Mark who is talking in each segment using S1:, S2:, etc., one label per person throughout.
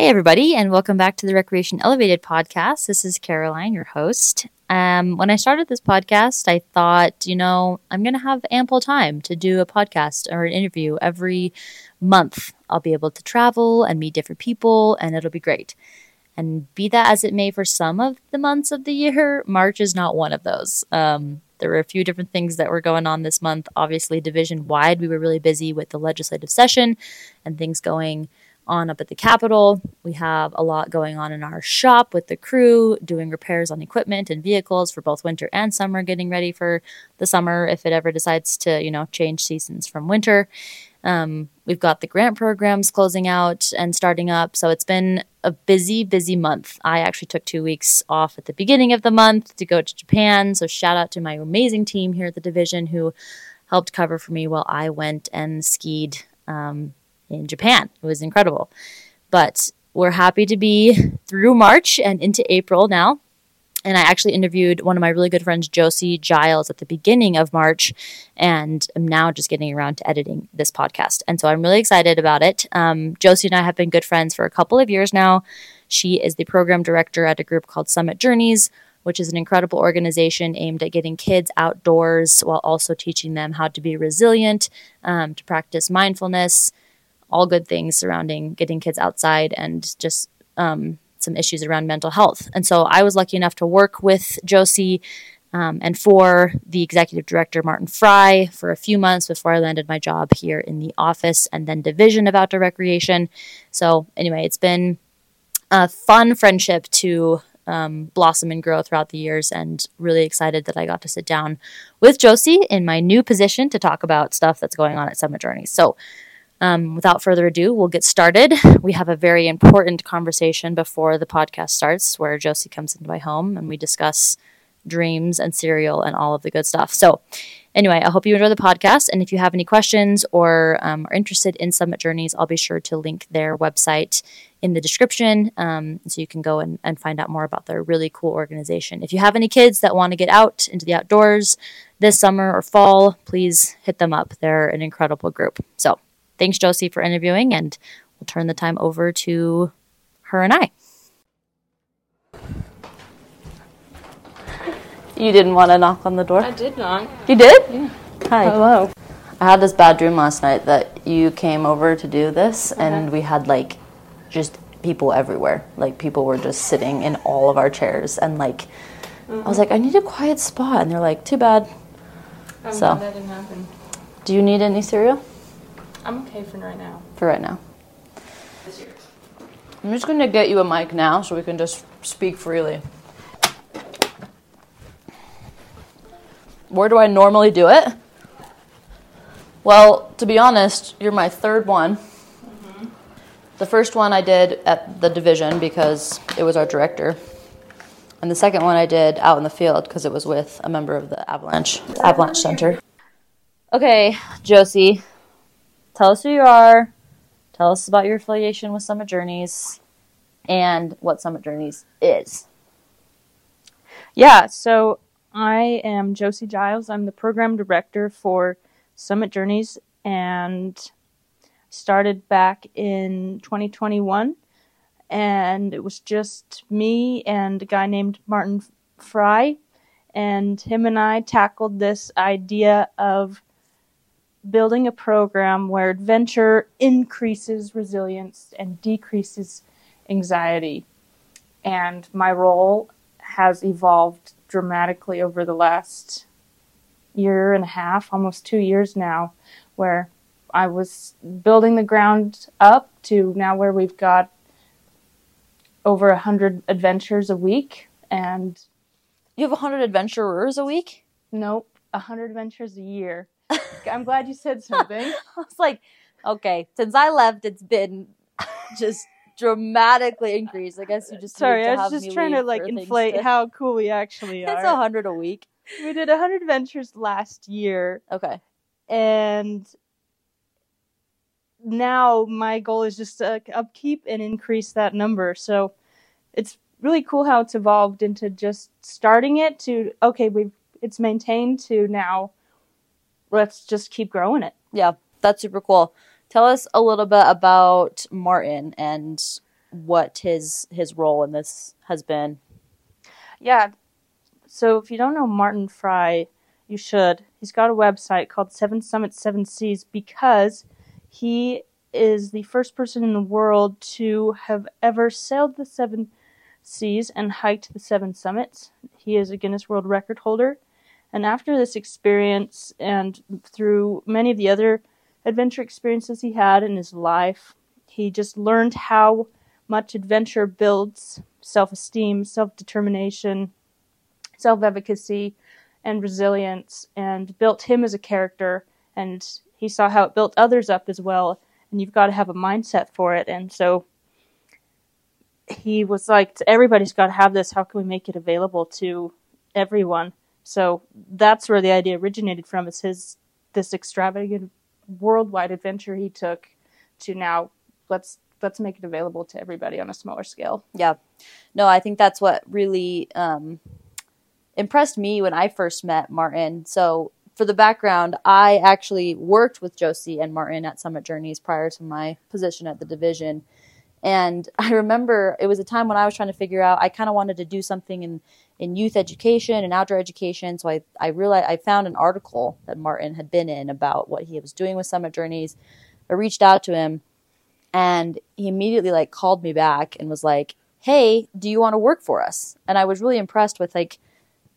S1: Hey, everybody, and welcome back to the Recreation Elevated podcast. This is Caroline, your host. Um, when I started this podcast, I thought, you know, I'm going to have ample time to do a podcast or an interview every month. I'll be able to travel and meet different people, and it'll be great. And be that as it may, for some of the months of the year, March is not one of those. Um, there were a few different things that were going on this month. Obviously, division wide, we were really busy with the legislative session and things going on up at the Capitol. We have a lot going on in our shop with the crew, doing repairs on equipment and vehicles for both winter and summer, getting ready for the summer if it ever decides to, you know, change seasons from winter. Um, we've got the grant programs closing out and starting up. So it's been a busy, busy month. I actually took two weeks off at the beginning of the month to go to Japan. So shout out to my amazing team here at the division who helped cover for me while I went and skied um, in Japan. It was incredible. But we're happy to be through March and into April now. And I actually interviewed one of my really good friends, Josie Giles, at the beginning of March, and I'm now just getting around to editing this podcast. And so I'm really excited about it. Um, Josie and I have been good friends for a couple of years now. She is the program director at a group called Summit Journeys, which is an incredible organization aimed at getting kids outdoors while also teaching them how to be resilient, um, to practice mindfulness, all good things surrounding getting kids outside and just um, some issues around mental health. And so I was lucky enough to work with Josie um, and for the executive director, Martin Fry, for a few months before I landed my job here in the office and then division of outdoor recreation. So, anyway, it's been a fun friendship to um, blossom and grow throughout the years, and really excited that I got to sit down with Josie in my new position to talk about stuff that's going on at Summit Journeys. So, um, without further ado, we'll get started. We have a very important conversation before the podcast starts where Josie comes into my home and we discuss dreams and cereal and all of the good stuff. So, anyway, I hope you enjoy the podcast. And if you have any questions or um, are interested in Summit Journeys, I'll be sure to link their website in the description um, so you can go and, and find out more about their really cool organization. If you have any kids that want to get out into the outdoors this summer or fall, please hit them up. They're an incredible group. So, thanks, Josie, for interviewing, and we'll turn the time over to her and I. You didn't want to knock on the door?
S2: I did not.
S1: You did?
S2: Yeah.
S1: Hi.
S2: Hello.
S1: I had this bad dream last night that you came over to do this, uh-huh. and we had like just people everywhere. Like people were just sitting in all of our chairs, and like I was mm-hmm. like, I need a quiet spot, and they're like, too bad.
S2: I'm
S1: So.
S2: glad that didn't happen.
S1: Do you need any cereal
S2: I'm okay for right now.
S1: for right now? I'm just gonna get you a mic now so we can just speak freely. Where do I normally do it? Well, to be honest, you're my third one. Mm-hmm. The first one I did at the division because it was our director. And the second one I did out in the field because it was with a member of the Avalanche Avalanche Center. Okay, Josie, tell us who you are. Tell us about your affiliation with Summit Journeys and what Summit Journeys is.
S2: Yeah, so I am Josie Giles. I'm the program director for Summit Journeys and started back in 2021. And it was just me and a guy named Martin Fry. And him and I tackled this idea of building a program where adventure increases resilience and decreases anxiety. And my role has evolved dramatically over the last year and a half, almost two years now, where I was building the ground up to now where we've got over a hundred adventures a week and
S1: You have 100 adventurers a week?
S2: nope, a hundred adventures a year. I'm glad you said something.
S1: I was like, okay, since I left, it's been just dramatically increased. I guess you just
S2: Sorry,
S1: need to
S2: I was just trying to like inflate
S1: to-
S2: how cool we actually are.
S1: It's a hundred a week.
S2: we did a hundred ventures last year,
S1: Okay.
S2: and now my goal is just to upkeep and increase that number. So it's really cool how it's evolved into just starting it to okay, we've it's maintained to now. Let's just keep growing it.
S1: Yeah, that's super cool. Tell us a little bit about Martin and what his his role in this has been.
S2: Yeah. So if you don't know Martin Fry, you should. He's got a website called Seven Summits, Seven Seas because he is the first person in the world to have ever sailed the seven seas and hiked the seven summits. He is a Guinness World Record holder. And after this experience, and through many of the other adventure experiences he had in his life, he just learned how much adventure builds self esteem, self determination, self efficacy, and resilience, and built him as a character. And he saw how it built others up as well. And you've got to have a mindset for it. And so he was like, everybody's got to have this. How can we make it available to everyone? So that's where the idea originated from. Is his this extravagant worldwide adventure he took to now let's let's make it available to everybody on a smaller scale.
S1: Yeah. No, I think that's what really um, impressed me when I first met Martin. So, for the background, I actually worked with Josie and Martin at Summit Journeys prior to my position at the division. And I remember it was a time when I was trying to figure out, I kind of wanted to do something in, in youth education and outdoor education. So I, I realized I found an article that Martin had been in about what he was doing with Summit Journeys. I reached out to him and he immediately like called me back and was like, Hey, do you want to work for us? And I was really impressed with like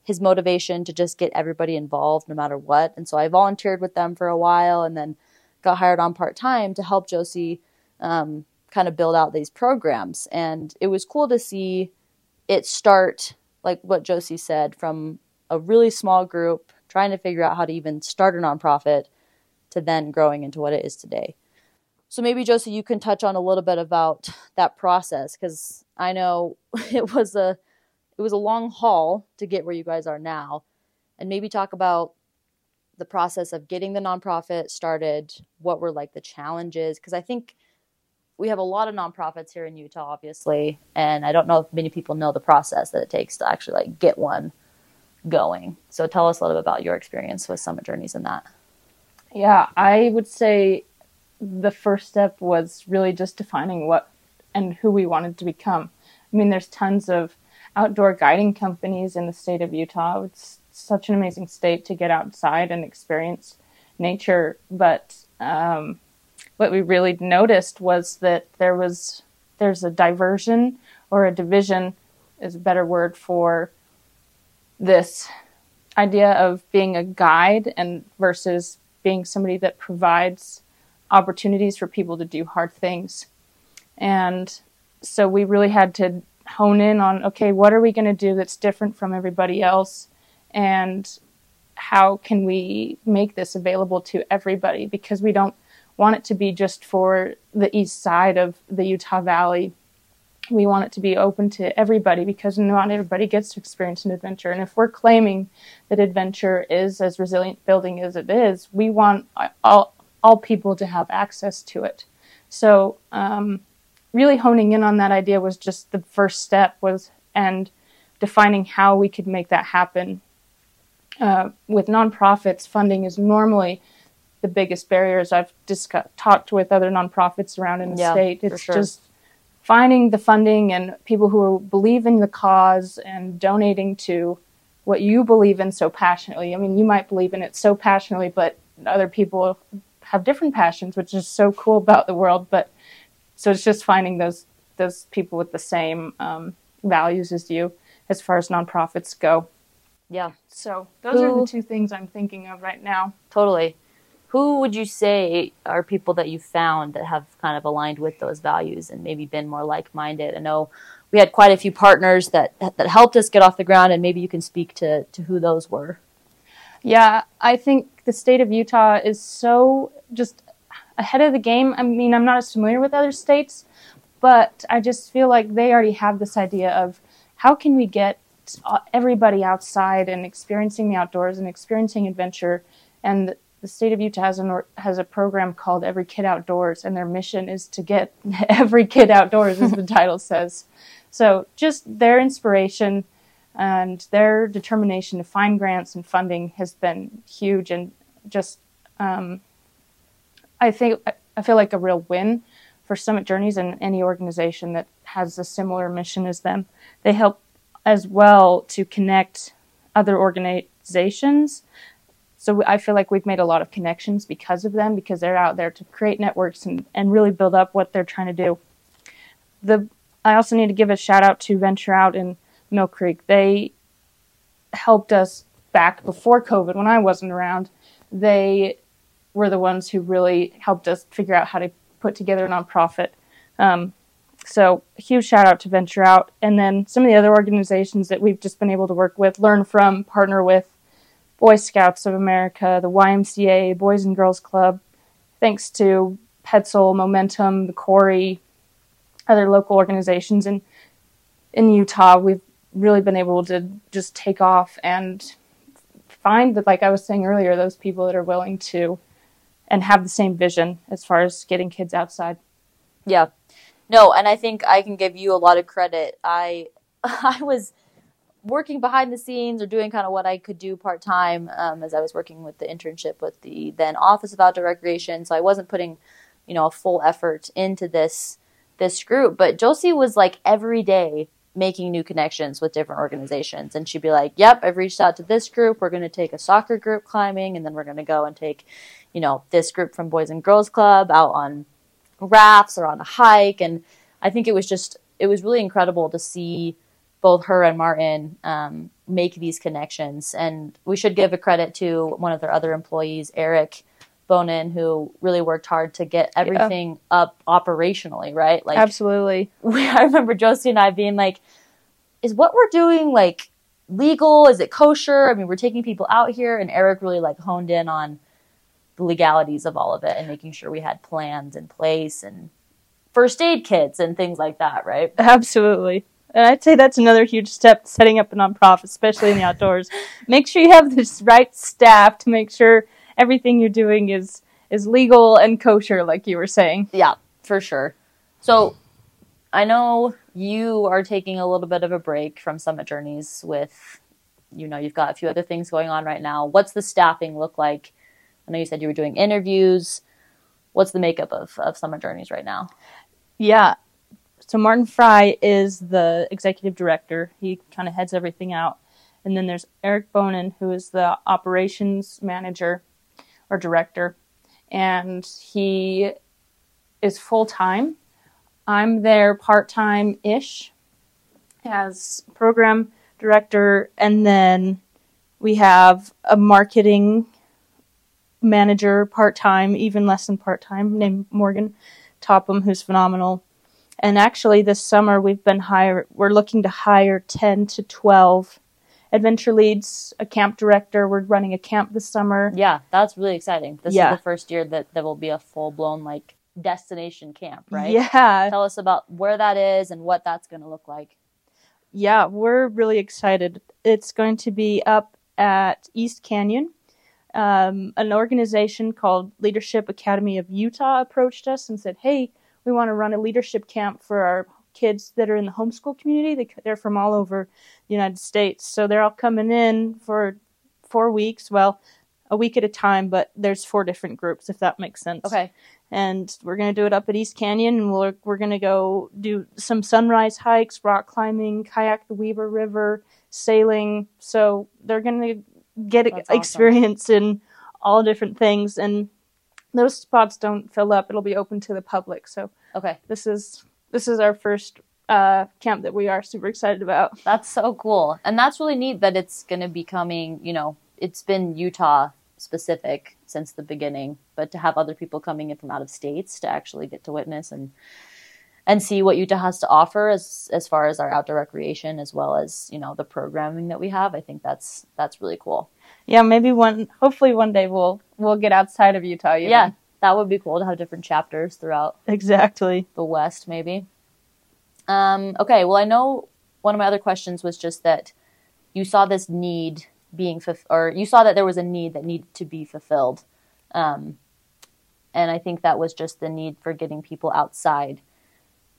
S1: his motivation to just get everybody involved no matter what. And so I volunteered with them for a while and then got hired on part time to help Josie um, kind of build out these programs. And it was cool to see it start, like what Josie said, from a really small group trying to figure out how to even start a nonprofit to then growing into what it is today. So maybe Josie, you can touch on a little bit about that process because I know it was a it was a long haul to get where you guys are now, and maybe talk about the process of getting the nonprofit started. What were like the challenges? Because I think we have a lot of nonprofits here in Utah, obviously, and I don't know if many people know the process that it takes to actually like get one going. So tell us a little bit about your experience with Summit Journeys and that.
S2: Yeah, I would say the first step was really just defining what and who we wanted to become. I mean, there's tons of outdoor guiding companies in the state of Utah. It's such an amazing state to get outside and experience nature, but um, what we really noticed was that there was there's a diversion or a division is a better word for this idea of being a guide and versus being somebody that provides opportunities for people to do hard things. And so we really had to hone in on okay, what are we going to do that's different from everybody else? And how can we make this available to everybody? Because we don't want it to be just for the east side of the Utah Valley. We want it to be open to everybody because not everybody gets to experience an adventure. And if we're claiming that adventure is as resilient building as it is, we want all, all people to have access to it. So, um, really honing in on that idea was just the first step was and defining how we could make that happen. Uh, with nonprofits, funding is normally the biggest barriers I've discussed, talked with other nonprofits around in the yeah, state. It's sure. just finding the funding and people who believe in the cause and donating to what you believe in so passionately. I mean, you might believe in it so passionately, but other people have different passions, which is so cool about the world. But so it's just finding those those people with the same um, values as you as far as nonprofits go.
S1: Yeah.
S2: So those Who, are the two things I'm thinking of right now.
S1: Totally who would you say are people that you found that have kind of aligned with those values and maybe been more like-minded? I know we had quite a few partners that that helped us get off the ground, and maybe you can speak to to who those were.
S2: Yeah, I think the state of Utah is so just ahead of the game. I mean, I'm not as familiar with other states, but I just feel like they already have this idea of how can we get everybody outside and experiencing the outdoors and experiencing adventure and the state of Utah has, an, has a program called Every Kid Outdoors, and their mission is to get every kid outdoors, as the title says. So, just their inspiration and their determination to find grants and funding has been huge, and just um, I think I feel like a real win for Summit Journeys and any organization that has a similar mission as them. They help as well to connect other organizations. So I feel like we've made a lot of connections because of them, because they're out there to create networks and, and really build up what they're trying to do. The I also need to give a shout out to Venture Out in Mill Creek. They helped us back before COVID when I wasn't around. They were the ones who really helped us figure out how to put together a nonprofit. Um, so huge shout out to Venture Out, and then some of the other organizations that we've just been able to work with, learn from, partner with. Boy Scouts of America, the YMCA, Boys and Girls Club, thanks to Petzl, Momentum, the Quarry, other local organizations in in Utah, we've really been able to just take off and find that, like I was saying earlier, those people that are willing to and have the same vision as far as getting kids outside.
S1: Yeah. No, and I think I can give you a lot of credit. I I was working behind the scenes or doing kind of what I could do part time um, as I was working with the internship with the then Office of Outdoor Recreation. So I wasn't putting, you know, a full effort into this this group. But Josie was like every day making new connections with different organizations. And she'd be like, Yep, I've reached out to this group. We're going to take a soccer group climbing, and then we're going to go and take, you know, this group from Boys and Girls Club out on rafts or on a hike. And I think it was just, it was really incredible to see both her and Martin um, make these connections. And we should give a credit to one of their other employees, Eric Bonin, who really worked hard to get everything yeah. up operationally, right?
S2: Like absolutely.
S1: We, I remember Josie and I being like, "Is what we're doing like legal? Is it kosher? I mean, we're taking people out here." And Eric really like honed in on the legalities of all of it and making sure we had plans in place and first aid kits and things like that, right?
S2: Absolutely. And I'd say that's another huge step setting up a nonprofit, especially in the outdoors. make sure you have this right staff to make sure everything you're doing is is legal and kosher, like you were saying.
S1: Yeah, for sure. So I know you are taking a little bit of a break from Summit Journeys with, you know, you've got a few other things going on right now. What's the staffing look like? I know you said you were doing interviews. What's the makeup of, of Summit Journeys right now?
S2: Yeah. So Martin Fry is the executive director. He kind of heads everything out. And then there's Eric Bonin, who is the operations manager or director, and he is full time. I'm there part time ish as program director, and then we have a marketing manager part time, even less than part time, named Morgan Topham, who's phenomenal. And actually, this summer we've been hire. We're looking to hire ten to twelve Adventure Leads, a camp director. We're running a camp this summer.
S1: Yeah, that's really exciting. This yeah. is the first year that there will be a full blown like destination camp, right?
S2: Yeah.
S1: Tell us about where that is and what that's going to look like.
S2: Yeah, we're really excited. It's going to be up at East Canyon. Um, an organization called Leadership Academy of Utah approached us and said, "Hey, we want to run a leadership camp for our kids that are in the homeschool community. They, are from all over the United States. So they're all coming in for four weeks. Well, a week at a time, but there's four different groups, if that makes sense.
S1: Okay.
S2: And we're going to do it up at East Canyon, and we're, we're going to go do some sunrise hikes, rock climbing, kayak the Weber River, sailing. So they're going to get That's experience awesome. in all different things. And those spots don't fill up. It'll be open to the public. So
S1: okay,
S2: this is this is our first uh, camp that we are super excited about.
S1: That's so cool. And that's really neat that it's going to be coming, you know, it's been Utah specific since the beginning, but to have other people coming in from out of states to actually get to witness and and see what Utah has to offer as as far as our outdoor recreation as well as, you know, the programming that we have, I think that's that's really cool.
S2: Yeah, maybe one hopefully one day we'll we'll get outside of Utah. Even.
S1: Yeah, that would be cool to have different chapters throughout
S2: exactly
S1: the West, maybe. Um, okay, well, I know one of my other questions was just that you saw this need being fulf- or you saw that there was a need that needed to be fulfilled, um, and I think that was just the need for getting people outside.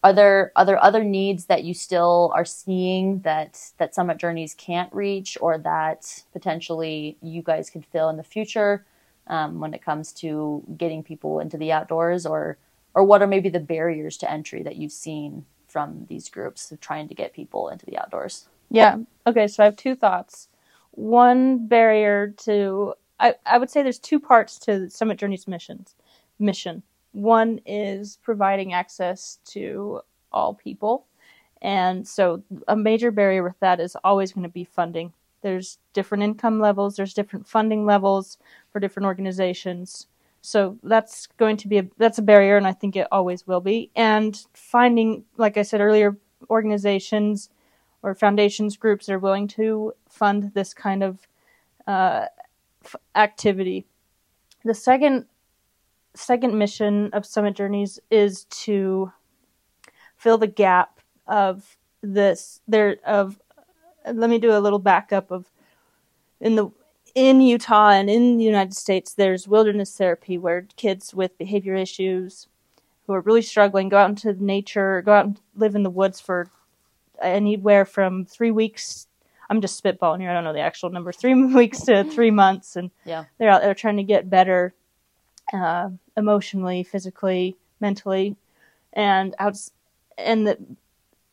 S1: Are there are there other needs that you still are seeing that that Summit Journeys can't reach, or that potentially you guys could fill in the future? Um, when it comes to getting people into the outdoors, or or what are maybe the barriers to entry that you've seen from these groups of trying to get people into the outdoors?
S2: Yeah. Okay, so I have two thoughts. One barrier to I, I would say there's two parts to Summit Journey's missions mission. One is providing access to all people. And so a major barrier with that is always going to be funding. There's different income levels, there's different funding levels for different organizations. So that's going to be a that's a barrier and I think it always will be. And finding like I said earlier organizations or foundations groups that are willing to fund this kind of uh, f- activity. The second second mission of Summit Journeys is to fill the gap of this there of let me do a little backup of in the in Utah and in the United States there's wilderness therapy where kids with behavior issues who are really struggling go out into nature go out and live in the woods for anywhere from three weeks I'm just spitballing here. I don't know the actual number. Three weeks to three months, and
S1: Yeah.
S2: they're out there trying to get better, uh, emotionally, physically, mentally, and out. And the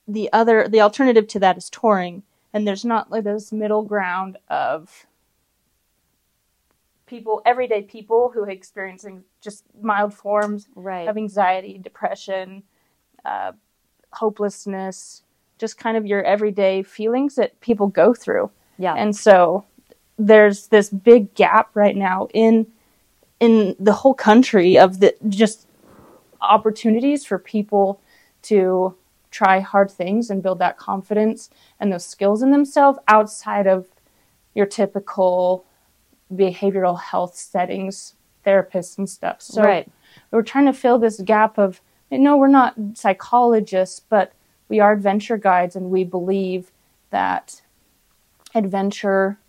S2: the other the alternative to that is touring, and there's not like this middle ground of people, everyday people who are experiencing just mild forms
S1: Right.
S2: of anxiety, depression, uh, hopelessness, just kind of your everyday feelings that people go through.
S1: yeah.
S2: And so there's this big gap right now in in the whole country of the just opportunities for people to try hard things and build that confidence and those skills in themselves outside of your typical behavioral health settings, therapists and stuff. So
S1: right.
S2: we're trying to fill this gap of no, we're not psychologists, but we are adventure guides, and we believe that adventure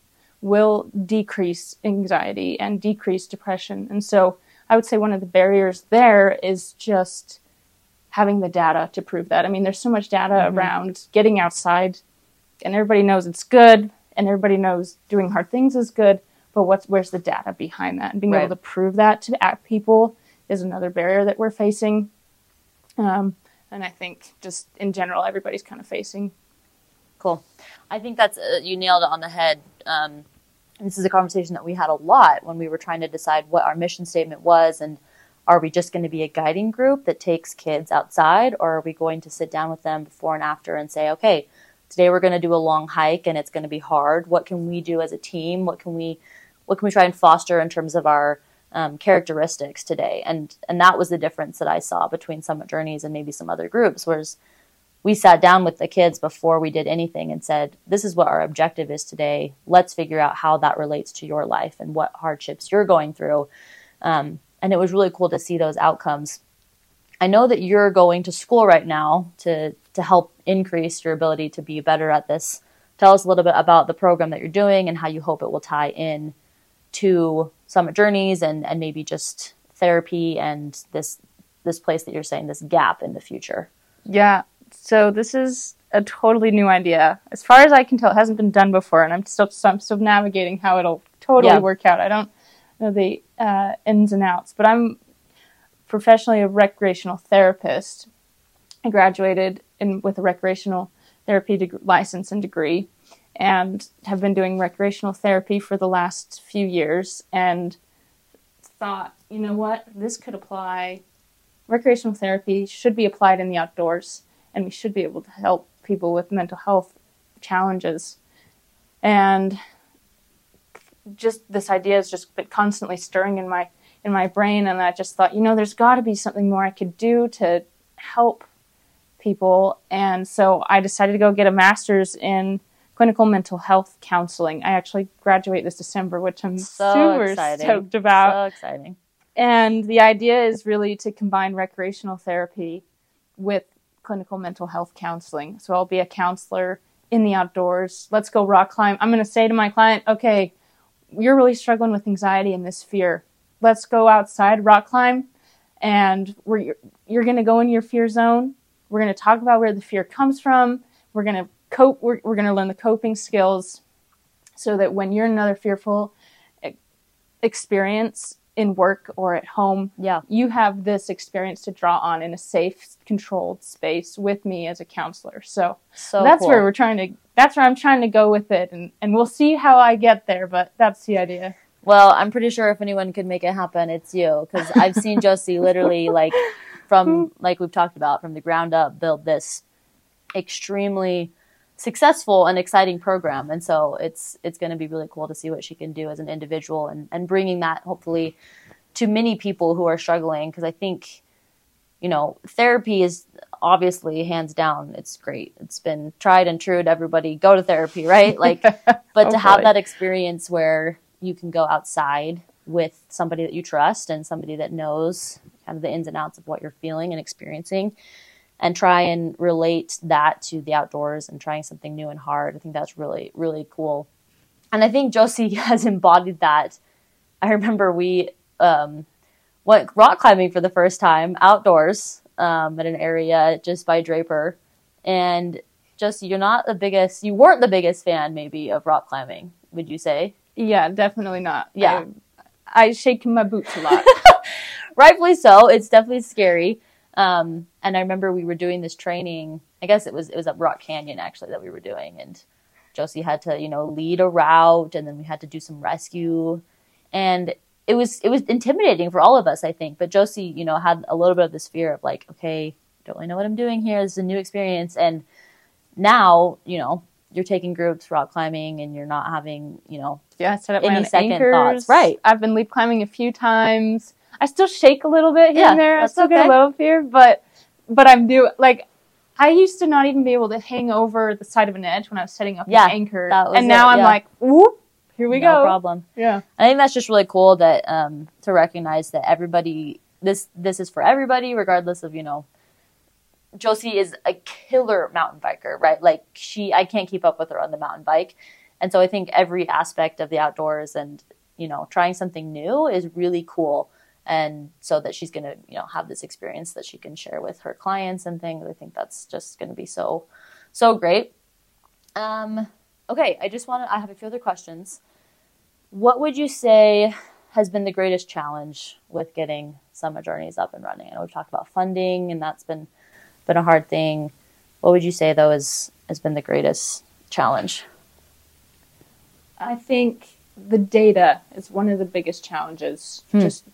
S2: will decrease anxiety and decrease depression. And so I would say one of the barriers there is just having the data to prove that. I mean, there's so much data around getting outside, and everybody knows it's good, and everybody knows doing hard things is good. But what's where's the data behind that? And being
S1: Right.
S2: able to prove that to act people is another barrier that we're facing. Um, and I think just in general, everybody's kind of facing.
S1: Cool. I think that's uh, you nailed it on the head. Um, this is a conversation that we had a lot when we were trying to decide what our mission statement was and are we just going to be a guiding group that takes kids outside or are we going to sit down with them before and after and say okay today we're going to do a long hike and it's going to be hard what can we do as a team what can we what can we try and foster in terms of our um, characteristics today and and that was the difference that i saw between summit journeys and maybe some other groups whereas we sat down with the kids before we did anything and said, This is what our objective is today. Let's figure out how that relates to your life and what hardships you're going through. Um, and it was really cool to see those outcomes. I know that you're going to school right now to, to help increase your ability to be better at this. Tell us a little bit about the program that you're doing and how you hope it will tie in to Summit Journeys and, and maybe just therapy and this this place that you're saying, this gap in the future.
S2: Yeah. So this is a totally new idea. As far as I can tell, it hasn't been done before, and I'm still I'm still navigating how it'll totally
S1: Yeah.
S2: work out. I don't know the uh, ins and outs, but I'm professionally a recreational therapist. I graduated in with a recreational therapy deg- license and degree, and have been doing recreational therapy for the last few years. And thought, you know what, this could apply. Recreational therapy should be applied in the outdoors and we should be able to help people with mental health challenges. And just this idea has just been constantly stirring in my in my brain and I just thought, you know, there's got to be something more I could do to help people. And so I decided to go get a master's in clinical mental health counseling. I actually graduate this December, which I'm
S1: So
S2: super
S1: exciting.
S2: stoked about.
S1: So exciting.
S2: And the idea is really to combine recreational therapy with clinical mental health counseling. So I'll be a counselor in the outdoors. Let's go rock climb. I'm going to say to my client, okay, you're really struggling with anxiety and this fear. Let's go outside, rock climb, and we're, you're going to go in your fear zone. We're going to talk about where the fear comes from. We're going to cope. We're, we're going to learn the coping skills so that when you're in another fearful experience, in work or at home,
S1: Yeah.
S2: you have this experience to draw on in a safe, controlled space with me as a counselor. So,
S1: So
S2: that's
S1: cool.
S2: where we're trying to. That's where I'm trying to go with it, and and we'll see how I get there. But that's the idea.
S1: Well, I'm pretty sure if anyone could make it happen, it's you. Because I've seen Josie literally, like, from, hmm. like we've talked about, from the ground up, build this extremely successful and exciting program. And so it's it's going to be really cool to see what she can do as an individual and, and bringing that hopefully to many people who are struggling. Because I think, you know, therapy is obviously hands down, it's great. It's been tried and true to everybody. Go to therapy, right? Like, but to have that experience where you can go outside with somebody that you trust and somebody that knows kind of the ins and outs of what you're feeling and experiencing and try and relate that to the outdoors and trying something new and hard. I think that's really, really cool. And I think Josie has embodied that. I remember we um, went rock climbing for the first time outdoors um, at an area just by Draper. And just you're not the biggest, you weren't the biggest fan maybe of rock climbing, would you say?
S2: Yeah, definitely not.
S1: Yeah.
S2: I, I shake my boots a lot.
S1: rightfully so. It's definitely scary. Um, and I remember we were doing this training. I guess it was it was at Rock Canyon actually that we were doing, and Josie had to you know lead a route, and then we had to do some rescue, and it was it was intimidating for all of us, I think. But Josie, you know, had a little bit of this fear of like, okay, don't really know what I'm doing here. This is a new experience, and now you know you're taking groups rock climbing, and you're not having you know
S2: yeah, I set up
S1: Any second
S2: anchors.
S1: thoughts, right.
S2: I've been lead climbing a few times. I still shake a little bit here
S1: Yeah,
S2: and there. I still get a little fear, but but I'm do like I used to not even be able to hang over the side of an edge when I was setting up
S1: Yeah,
S2: an anchor, and now
S1: it,
S2: I'm like, whoop, here we
S1: no
S2: go.
S1: No problem.
S2: Yeah,
S1: I think that's just really cool that um, to recognize that everybody this this is for everybody, regardless of you know. Josie is a killer mountain biker, right? Like she, I can't keep up with her on the mountain bike, and so I think every aspect of the outdoors and you know trying something new is really cool, and so that she's gonna you know have this experience that she can share with her clients and things. I think that's just gonna be so so great. Um, okay, I just want to. I have a few other questions. What would you say has been the greatest challenge with getting Summit Journeys up and running? I know we've talked about funding, and that's been been a hard thing. What would you say though is has been the greatest challenge?
S2: I think the data is one of the biggest challenges.
S1: Hmm.
S2: Just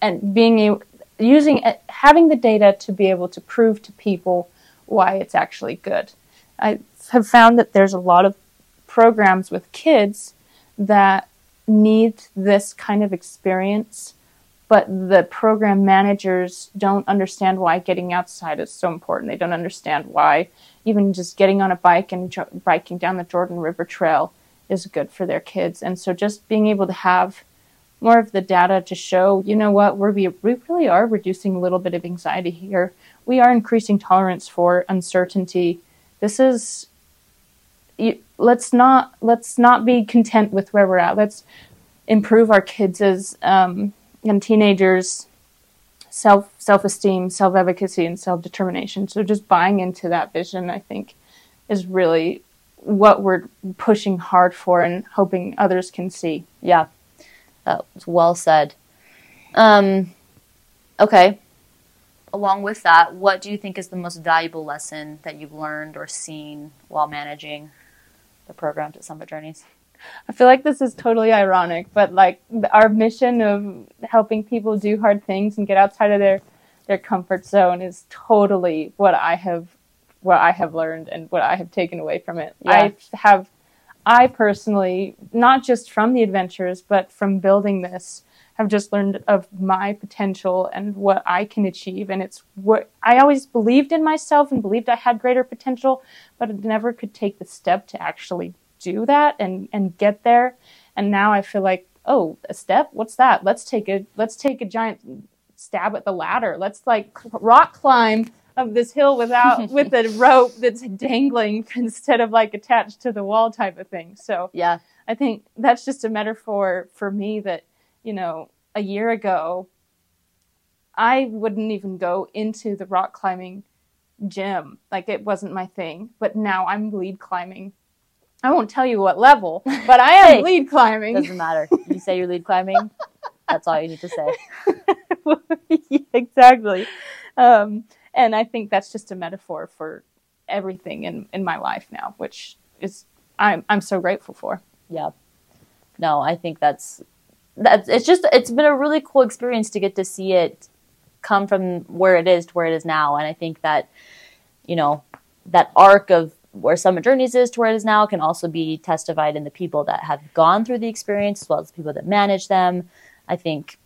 S2: and being using having the data to be able to prove to people why it's actually good. I have found that there's a lot of programs with kids that need this kind of experience, but the program managers don't understand why getting outside is so important. They don't understand why even just getting on a bike and jo- biking down the Jordan River Trail is good for their kids. And so just being able to have more of the data to show, you know what, we're, we we really are reducing a little bit of anxiety here. We are increasing tolerance for uncertainty. This is you, let's not let's not be content with where we're at. Let's improve our kids as um, and teenagers self self esteem, self advocacy, and self determination. So just buying into that vision, I think, is really what we're pushing hard for and hoping others can see.
S1: Yeah, that was well said. Um, okay. Along with that, what do you think is the most valuable lesson that you've learned or seen while managing the programs at Summit Journeys?
S2: I feel like this is totally ironic, but like our mission of helping people do hard things and get outside of their their comfort zone is totally what I have what I have learned and what I have taken away from it.
S1: Yeah.
S2: I have I personally not just from the adventures but from building this have just learned of my potential and what I can achieve. And it's what I always believed in myself and believed I had greater potential but I never could take the step to actually do that and and get there. And now i feel like oh a step? What's that? Let's take a let's take a giant stab at the ladder. Let's like rock climb of this hill without with a rope that's dangling instead of like attached to the wall type of thing. So
S1: Yeah,
S2: i think that's just a metaphor for me that you know a year ago i wouldn't even go into the rock climbing gym like it wasn't my thing but now i'm lead climbing I won't tell you what level, but I am
S1: Hey,
S2: lead climbing.
S1: doesn't matter. You say you're lead climbing. That's all you need to say.
S2: Yeah, exactly. Um, and I think that's just a metaphor for everything in, in my life now, which is I'm I'm so grateful for.
S1: Yeah. No, I think that's that's it's just it's been a really cool experience to get to see it come from where it is to where it is now. And I think that, you know, that arc of where Summit Journeys is to where it is now can also be testified in the people that have gone through the experience as well as the people that manage them. I think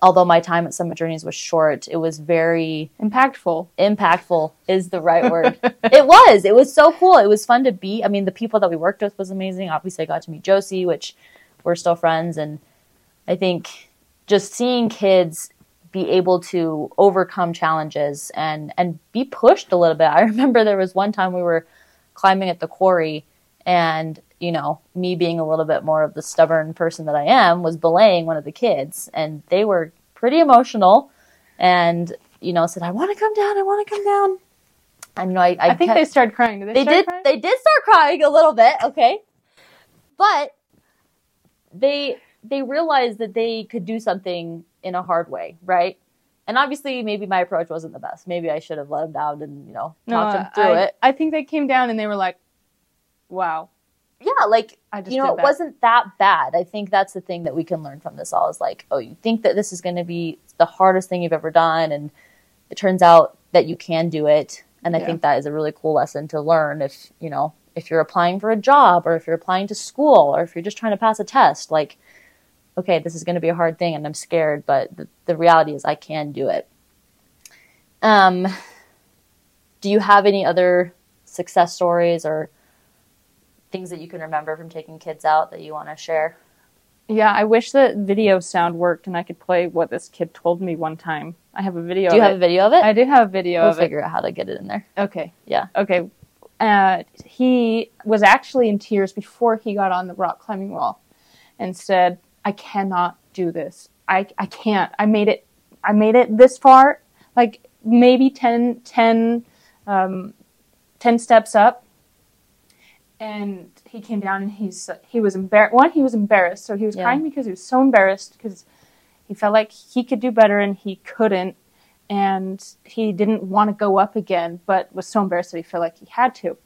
S1: although my time at Summit Journeys was short, it was very
S2: Impactful.
S1: impactful is the right word. it was. It was so cool. It was fun to be. I mean, the people that we worked with was amazing. Obviously, I got to meet Josie, which we're still friends, and I think just seeing kids be able to overcome challenges and and be pushed a little bit. I remember there was one time we were climbing at the quarry and you know me being a little bit more of the stubborn person that i am was belaying one of the kids and they were pretty emotional and you know said i want to come down i want to come down and you know i,
S2: I, think
S1: kept-
S2: they started crying. Did they,
S1: they did
S2: crying?
S1: they did start crying a little bit okay but they they realized that they could do something in a hard way right? And obviously maybe my approach wasn't the best. Maybe i should have let them down and you know
S2: no,
S1: talked them through
S2: I,
S1: it.
S2: I think they came down and they were like, "Wow,
S1: yeah like
S2: I just
S1: you know it
S2: that."
S1: wasn't that bad. I think that's the thing that we can learn from this all is like oh you think that this is going to be the hardest thing you've ever done and it turns out that you can do it. And i
S2: Yeah.
S1: think that is a really cool lesson to learn if you know if you're applying for a job or if you're applying to school or if you're just trying to pass a test like okay this is going to be a hard thing and i'm scared but the, the reality is i can do it um do you have any other success stories or things that you can remember from taking kids out that you want to share
S2: Yeah, I wish that video sound worked and I could play what this kid told me one time. I have a video.
S1: do you have
S2: it.
S1: a video of it
S2: I do have a video
S1: we'll
S2: of it.
S1: figure out how to get it in there
S2: Okay.
S1: Yeah.
S2: Okay. Uh, he was actually in tears before he got on the rock climbing wall, and said, "I cannot do this. I I can't. I made it. I made it this far. Like maybe 10, 10, um, 10 steps up." And he came down and he's he was embarrassed. One, he was embarrassed, so he was
S1: Yeah.
S2: crying because he was so embarrassed because he felt like he could do better and he couldn't and he didn't want to go up again, but was so embarrassed that he felt like he had to.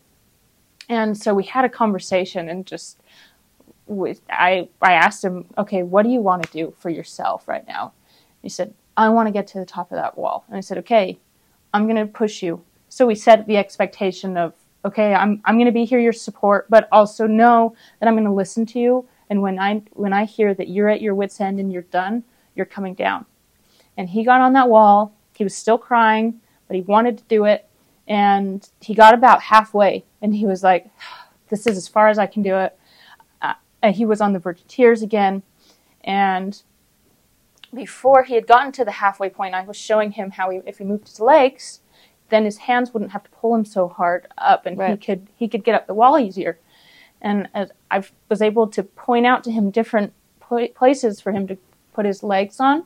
S2: And so we had a conversation, and just I I asked him, okay, what do you want to do for yourself right now? He said, I want to get to the top of that wall. And I said, okay, I'm going to push you. So we set the expectation of, okay, I'm I'm going to be here your support, but also know that I'm going to listen to you. And when I when I hear that you're at your wits end and you're done, you're coming down. And he got on that wall. He was still crying, but he wanted to do it. And he got about halfway, and he was like, "This is as far as I can do it." And he was on the verge of tears again. And before he had gotten to the halfway point, I was showing him how he, if he moved his legs, then his hands wouldn't have to pull him so hard up, and he could he could get up the wall easier. And as I was able to point out to him different pla- places for him to put his legs on,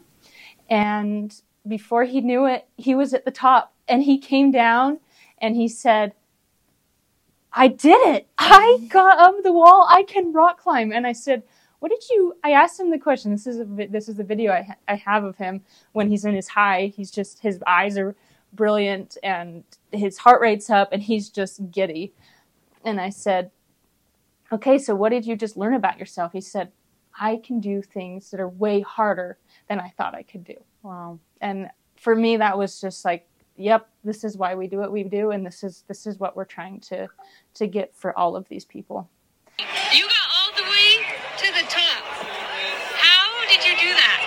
S2: and before he knew it, he was at the top, and he came down, and he said. I did it. I mm-hmm. got up the wall. I can rock climb. And I said, "What did you?" I asked him the question. This is a this is the video I ha- I have of him when he's in his high. He's just his eyes are brilliant and his heart rate's up and he's just giddy. And I said, "Okay, so what did you just learn about yourself?" He said, "I can do things that are way harder than I thought I could do."
S1: wow
S2: And for me, that was just like, "Yep, this is why we do what we do, and this is this is what we're trying to to get for all of these people."
S3: You got all the way to the top. How did you do that?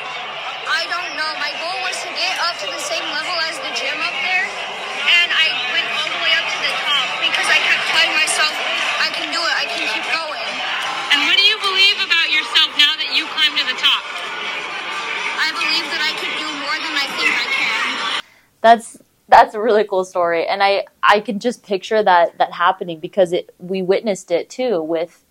S4: I don't know. My goal was to get up to the same level as the gym up there, and I went all the way up to the top because I kept telling myself, I can do it, I can keep going.
S3: And what do you believe about yourself now that you climbed to the top?
S4: I believe that I can do more than I think I can.
S1: that's that's a really cool story. And i i can just picture that that happening because it we witnessed it too with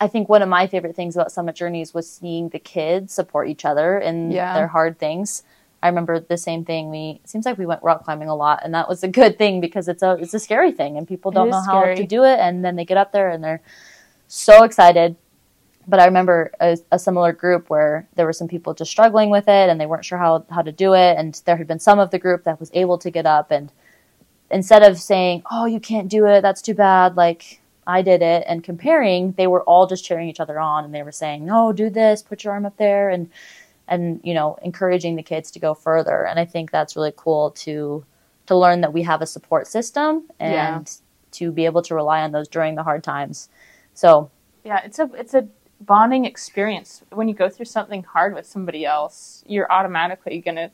S1: i think one of my favorite things about summit journeys was seeing the kids support each other in
S2: Yeah.
S1: their hard things. I remember the same thing. We it seems like we went rock climbing a lot and that was a good thing because it's a it's a scary thing and people don't know how
S2: scary.
S1: to do it. And then they get up there and they're so excited but I remember a, a, similar group where there were some people just struggling with it and they weren't sure how, how to do it. And there had been some of the group that was able to get up and instead of saying, Oh, you can't do it. That's too bad. Like I did it and comparing, they were all just cheering each other on and they were saying, No, do this, put your arm up there. And, and, you know, encouraging the kids to go further. And I think that's really cool to, to learn that we have a support system and yeah. to be able to rely on those during the hard times. So
S2: yeah, it's a, it's a, bonding experience. When you go through something hard with somebody else, you're automatically going to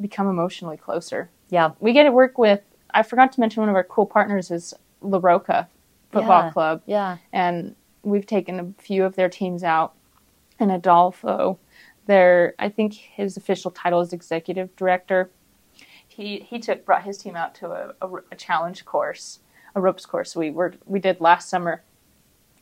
S2: become emotionally closer.
S1: Yeah.
S2: We get to work with, I forgot to mention one of our cool partners is La Roca Football
S1: yeah.
S2: Club.
S1: Yeah.
S2: And we've taken a few of their teams out. And Adolfo, their, I think his official title is executive director. He, he took brought his team out to a, a, a challenge course, a ropes course we were we did last summer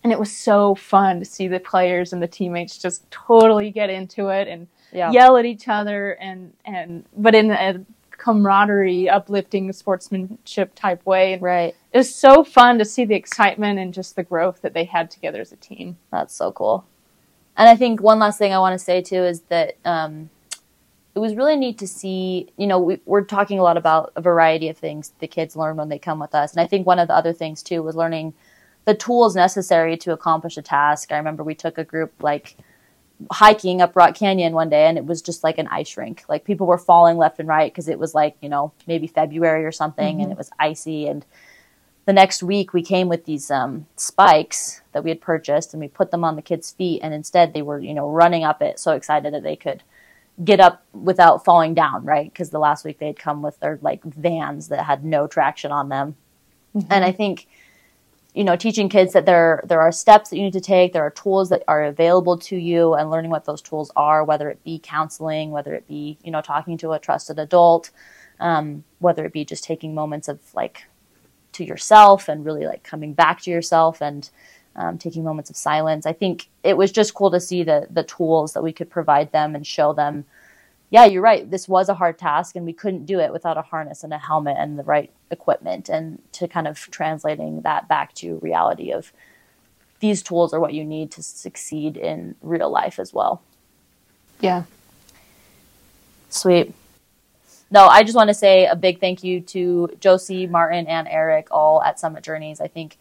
S2: and it was so fun to see the players and the teammates just totally get into it and yeah. yell at each other and and but in a camaraderie uplifting sportsmanship type way.
S1: Right.
S2: it was so fun to see the excitement and just the growth that they had together as a team.
S1: That's so cool. And i think one last thing i want to say too is that um, it was really neat to see you know we, we're talking a lot about a variety of things the kids learn when they come with us. And i think one of the other things too was learning the tools necessary to accomplish a task. I remember we took a group like hiking up Rock Canyon one day and it was just like an ice rink. Like people were falling left and right because it was like, you know, maybe February or something mm-hmm. and it was icy and the next week we came with these um, spikes that we had purchased and we put them on the kids' feet and instead they were, you know, running up it so excited that they could get up without falling down, right? Because the last week they'd come with their like vans that had no traction on them. Mm-hmm. And I think you know, teaching kids that there there are steps that you need to take, there are tools that are available to you, and learning what those tools are, whether it be counseling, whether it be you know talking to a trusted adult, um, whether it be just taking moments of like to yourself and really like coming back to yourself and um, taking moments of silence. I think it was just cool to see the the tools that we could provide them and show them yeah, you're right. This was a hard task, and we couldn't do it without a harness and a helmet and the right equipment. And to kind of translating that back to reality of these tools are what you need to succeed in real life as well.
S2: Yeah.
S1: Sweet. No, I just want to say a big thank you to Josie, Martin, and Eric, all at Summit Journeys. I think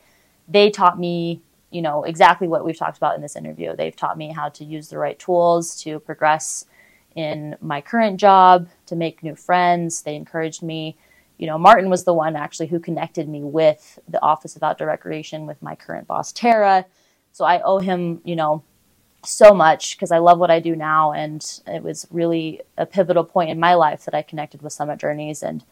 S1: they taught me, you know, exactly what we've talked about in this interview. They've taught me how to use the right tools to progress in my current job, to make new friends. They encouraged me. You know, Martin was the one actually who connected me with the Office of Outdoor Recreation with my current boss, Tara. So I owe him, you know, so much because I love what I do now. And it was really a pivotal point in my life that I connected with Summit Journeys. And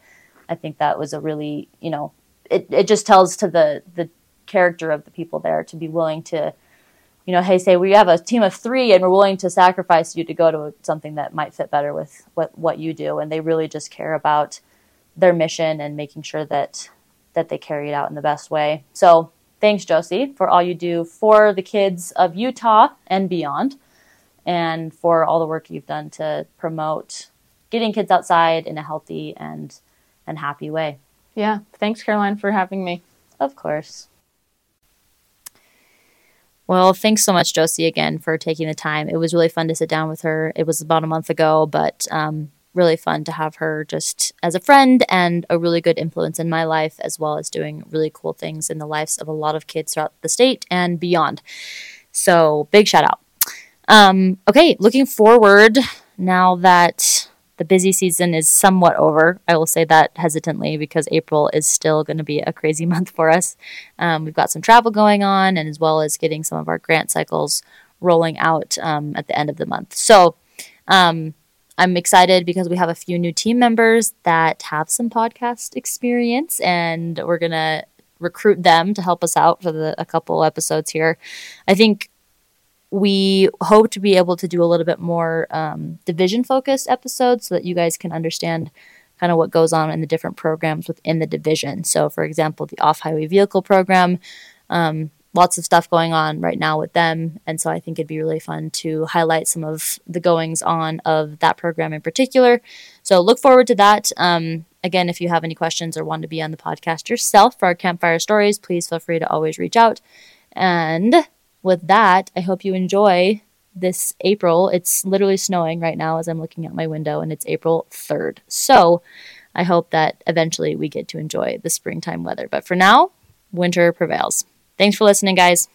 S1: I think that was a really, you know, it, it just tells to the, the character of the people there to be willing to you know, hey, say we have a team of three and we're willing to sacrifice you to go to something that might fit better with what, what you do. And they really just care about their mission and making sure that that they carry it out in the best way. So thanks, Josie, for all you do for the kids of Utah and beyond, and for all the work you've done to promote getting kids outside in a healthy and and happy way.
S2: Yeah. Thanks, Caroline, for having me.
S1: Of course. Well, thanks so much, Josie, again for taking the time. It was really fun to sit down with her. It was about a month ago, but um, really fun to have her just as a friend and a really good influence in my life, as well as doing really cool things in the lives of a lot of kids throughout the state and beyond. So, big shout out. Um, okay, looking forward now that the busy season is somewhat over. I will say that hesitantly because April is still going to be a crazy month for us. Um, we've got some travel going on, and as well as getting some of our grant cycles rolling out um, at the end of the month. So, um, I'm excited because we have a few new team members that have some podcast experience, and we're going to recruit them to help us out for the, a couple episodes here. I think we hope to be able to do a little bit more um, division focused episodes so that you guys can understand kind of what goes on in the different programs within the division. So, for example, the off highway vehicle program, um, lots of stuff going on right now with them. And so I think it'd be really fun to highlight some of the goings on of that program in particular. So, look forward to that. Um, again, if you have any questions or want to be on the podcast yourself for our campfire stories, please feel free to always reach out. And with that, I hope you enjoy this April. It's literally snowing right now as I'm looking out my window, and it's April 3rd. So I hope that eventually we get to enjoy the springtime weather. But for now, winter prevails. Thanks for listening, guys.